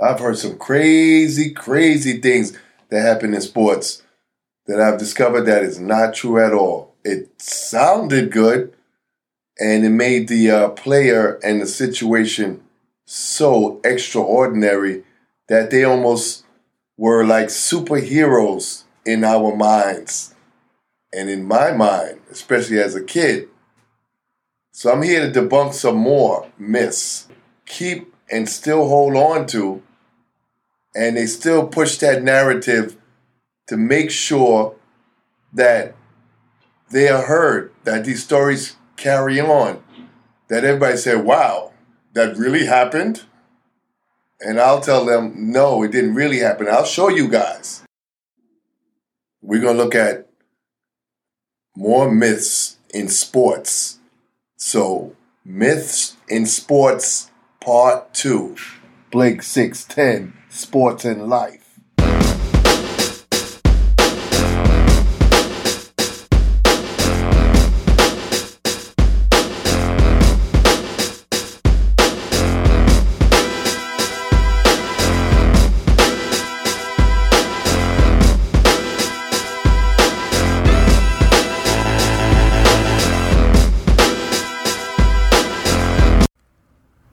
I've heard some crazy, crazy things that happen in sports that I've discovered that is not true at all. It sounded good, and it made the uh, player and the situation so extraordinary that they almost were like superheroes in our minds and in my mind, especially as a kid. So I'm here to debunk some more myths. Keep and still hold on to, and they still push that narrative to make sure that they are heard, that these stories carry on, that everybody say, wow, that really happened? And I'll tell them, no, it didn't really happen. I'll show you guys. We're going to look at more myths in sports. So, myths in sports, part two. Blake 610, Sports and Life.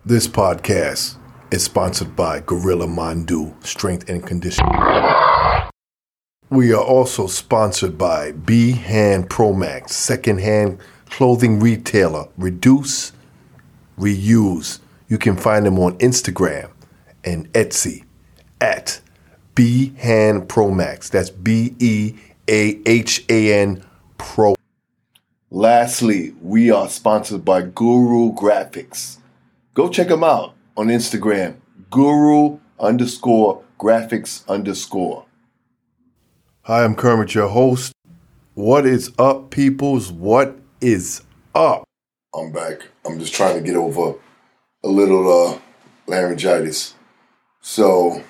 This podcast is sponsored by Gorilla Mondu Strength and Conditioning. We are also sponsored by Beahan Promax, secondhand clothing retailer. Reduce, reuse. You can find them on Instagram and Etsy at Beahan Promax. That's B E A H A N Pro. Lastly, we are sponsored by Guru Graphics. Go check them out on Instagram, guru underscore graphics underscore. Hi, I'm Kermit, your host. What is up, peoples? What is up? I'm back. I'm just trying to get over a little uh, laryngitis. So,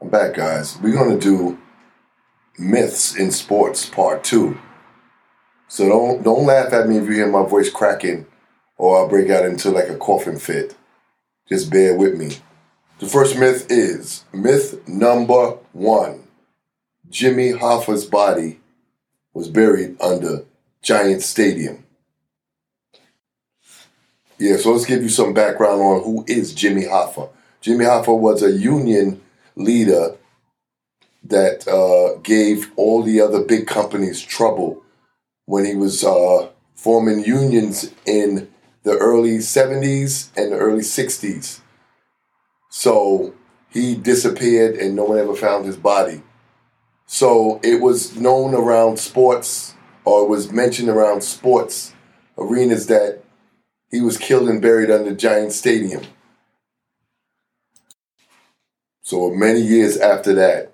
I'm back, guys. We're going to do myths in sports part two. So don't don't laugh at me if you hear my voice cracking or I'll break out into like a coughing fit. Just bear with me. The first myth is myth number one Jimmy Hoffa's body was buried under Giant Stadium. Yeah, so let's give you some background on who is Jimmy Hoffa. Jimmy Hoffa was a union leader that uh, gave all the other big companies trouble when he was uh, forming unions in the early 70s and the early 60s. So he disappeared and no one ever found his body. So it was known around sports, or was mentioned around sports arenas that he was killed and buried under Giant Stadium. So many years after that,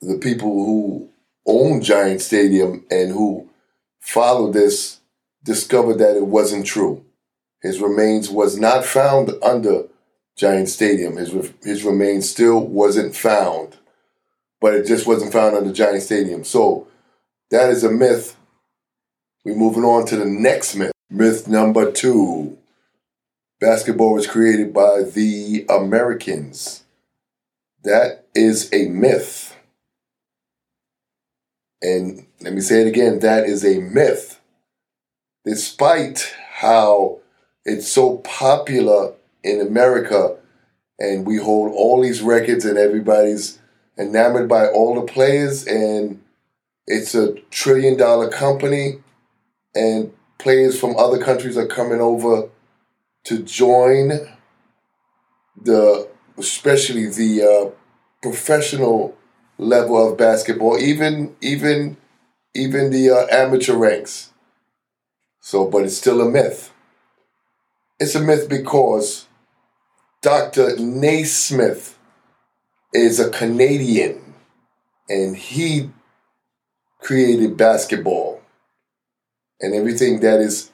the people who owned Giant Stadium and who followed this discovered that it wasn't true. His remains was not found under Giant Stadium. His his remains still wasn't found, but it just wasn't found under Giant Stadium. So that is a myth. We're moving on to the next myth. Myth number two: Basketball was created by the Americans. That is a myth. And let me say it again that is a myth despite how it's so popular in America and we hold all these records and everybody's enamored by all the players and it's a trillion dollar company and players from other countries are coming over to join the especially the uh, professional level of basketball even even even the uh, amateur ranks so, but it's still a myth. It's a myth because Dr. Naismith is a Canadian and he created basketball and everything that is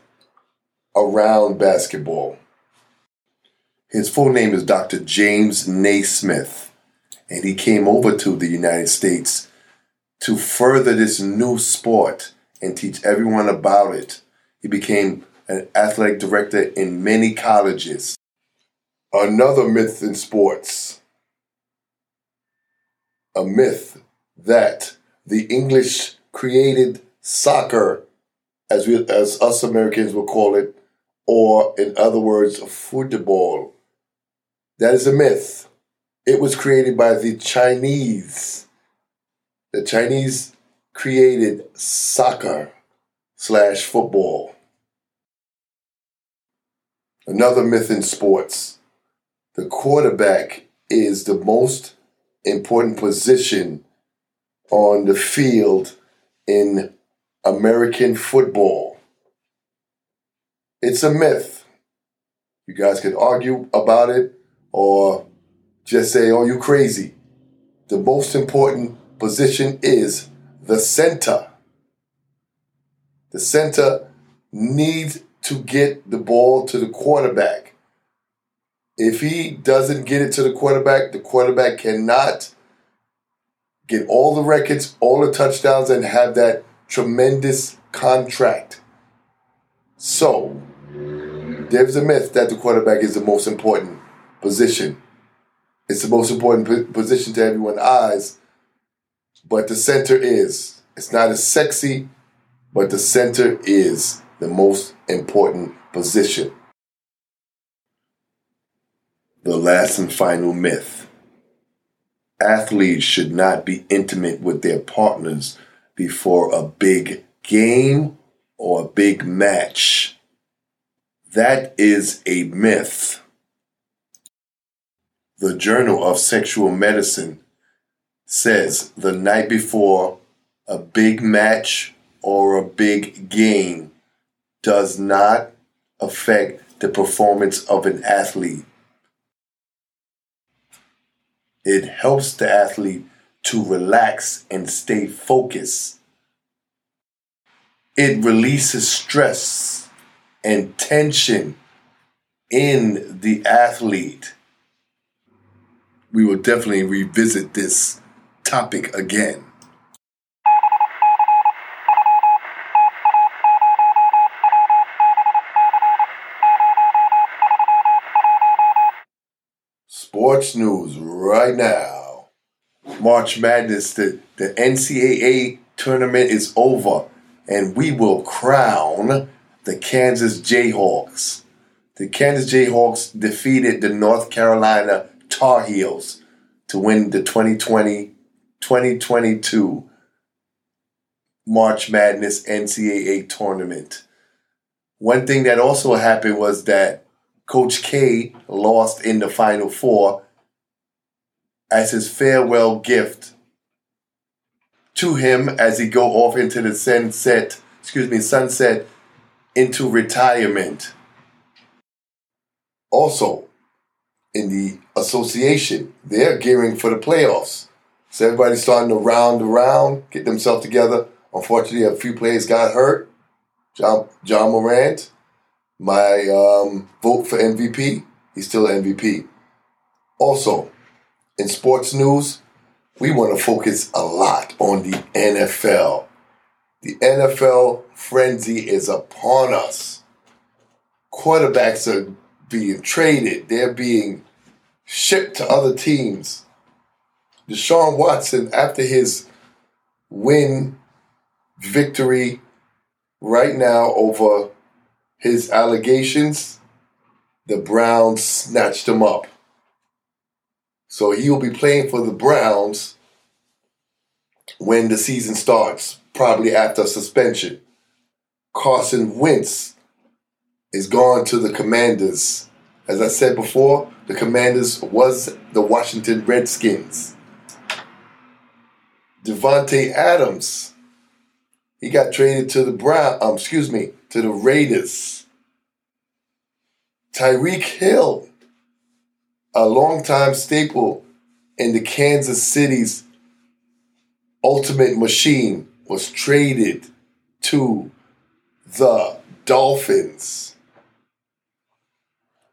around basketball. His full name is Dr. James Naismith, and he came over to the United States to further this new sport and teach everyone about it he became an athletic director in many colleges. Another myth in sports. A myth that the English created soccer, as we, as us Americans would call it, or in other words, football. That is a myth. It was created by the Chinese. The Chinese created soccer slash football. Another myth in sports. The quarterback is the most important position on the field in American football. It's a myth. You guys can argue about it or just say, oh, you crazy. The most important position is the center. The center needs to get the ball to the quarterback. If he doesn't get it to the quarterback, the quarterback cannot get all the records, all the touchdowns, and have that tremendous contract. So, there's a myth that the quarterback is the most important position. It's the most important position to everyone's eyes, but the center is. It's not as sexy, but the center is the most important position. The last and final myth athletes should not be intimate with their partners before a big game or a big match. That is a myth. The Journal of Sexual Medicine says the night before a big match or a big game does not affect the performance of an athlete. It helps the athlete to relax and stay focused. It releases stress and tension in the athlete. We will definitely revisit this topic again. Sports news right now. March Madness, the, the NCAA tournament is over, and we will crown the Kansas Jayhawks. The Kansas Jayhawks defeated the North Carolina Tar Heels to win the 2020 2022 March Madness NCAA tournament. One thing that also happened was that Coach K lost in the Final Four as his farewell gift to him as he go off into the sunset, excuse me, sunset into retirement. Also, in the association, they're gearing for the playoffs. So everybody's starting to round around, get themselves together. Unfortunately, a few players got hurt. John, Ja Morant, my um, vote for MVP, he's still an MVP. Also, in sports news, we want to focus a lot on the NFL. The NFL frenzy is upon us. Quarterbacks are being traded, they're being shipped to other teams. Deshaun Watson, after his win victory right now over his allegations, the Browns snatched him up. So he'll be playing for the Browns when the season starts, probably after suspension. Carson Wentz is gone to the Commanders. As I said before, the Commanders was the Washington Redskins. Davante Adams, he got traded to the Brown, um, excuse me, to the Raiders. Tyreek Hill, a longtime staple in the Kansas City's ultimate machine, was traded to the Dolphins.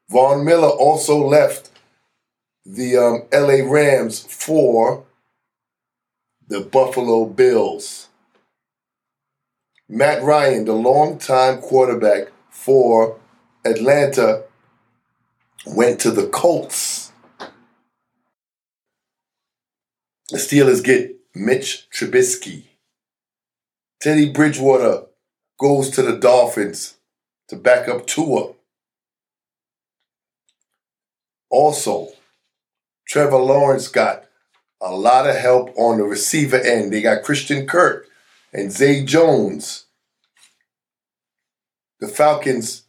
Von Miller also left the um, LA Rams for the Buffalo Bills. Matt Ryan, the longtime quarterback for Atlanta, went to the Colts. The Steelers get Mitch Trubisky. Teddy Bridgewater goes to the Dolphins to back up Tua. Also, Trevor Lawrence got a lot of help on the receiver end. They got Christian Kirk and Zay Jones. The Falcons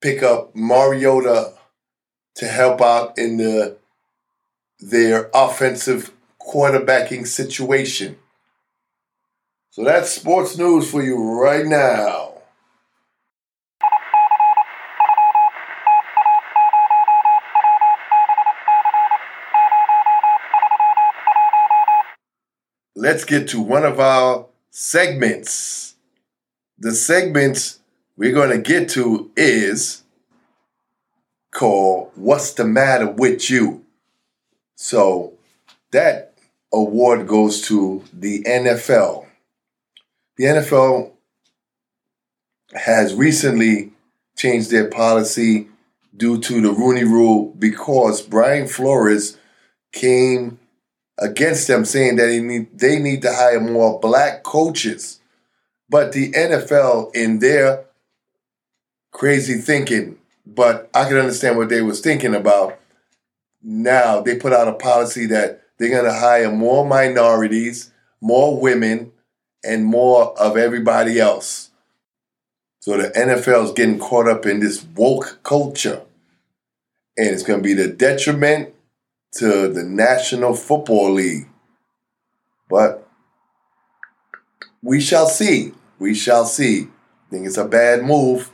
pick up Mariota to help out in the their offensive quarterbacking situation. So that's sports news for you right now. Let's get to one of our segments. The segments we're going to get to is called What's the Matter with You? So that award goes to the NFL. The NFL has recently changed their policy due to the Rooney Rule because Brian Flores came against them, saying that need, they need to hire more black coaches. But the NFL, in their crazy thinking, but I can understand what they was thinking about. Now they put out a policy that they're going to hire more minorities, more women, and more of everybody else. So the NFL is getting caught up in this woke culture. And it's going to be the detriment to the National Football League. But we shall see. We shall see. I think it's a bad move.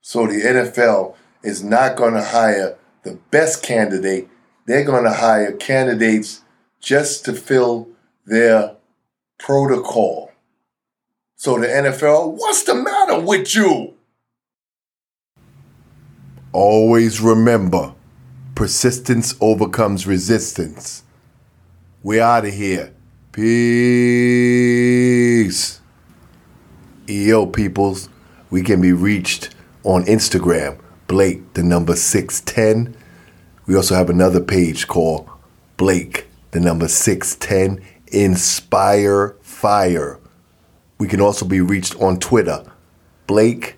So the NFL is not going to hire the best candidate. They're going to hire candidates just to fill their protocol. So the NFL, what's the matter with you? Always remember persistence overcomes resistance. We out of here. Peace. EO peoples, we can be reached on Instagram, Blake, the number 610. We also have another page called Blake, the number 610, Inspire Fire. We can also be reached on Twitter, Blake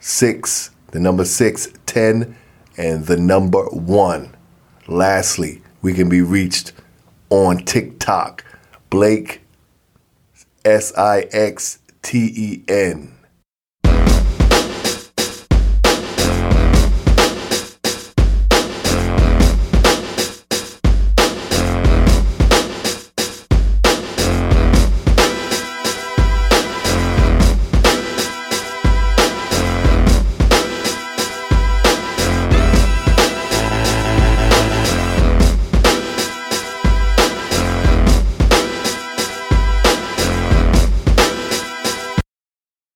6, the number 610, and the number 1. Lastly, we can be reached on TikTok, Blake S I X T E N.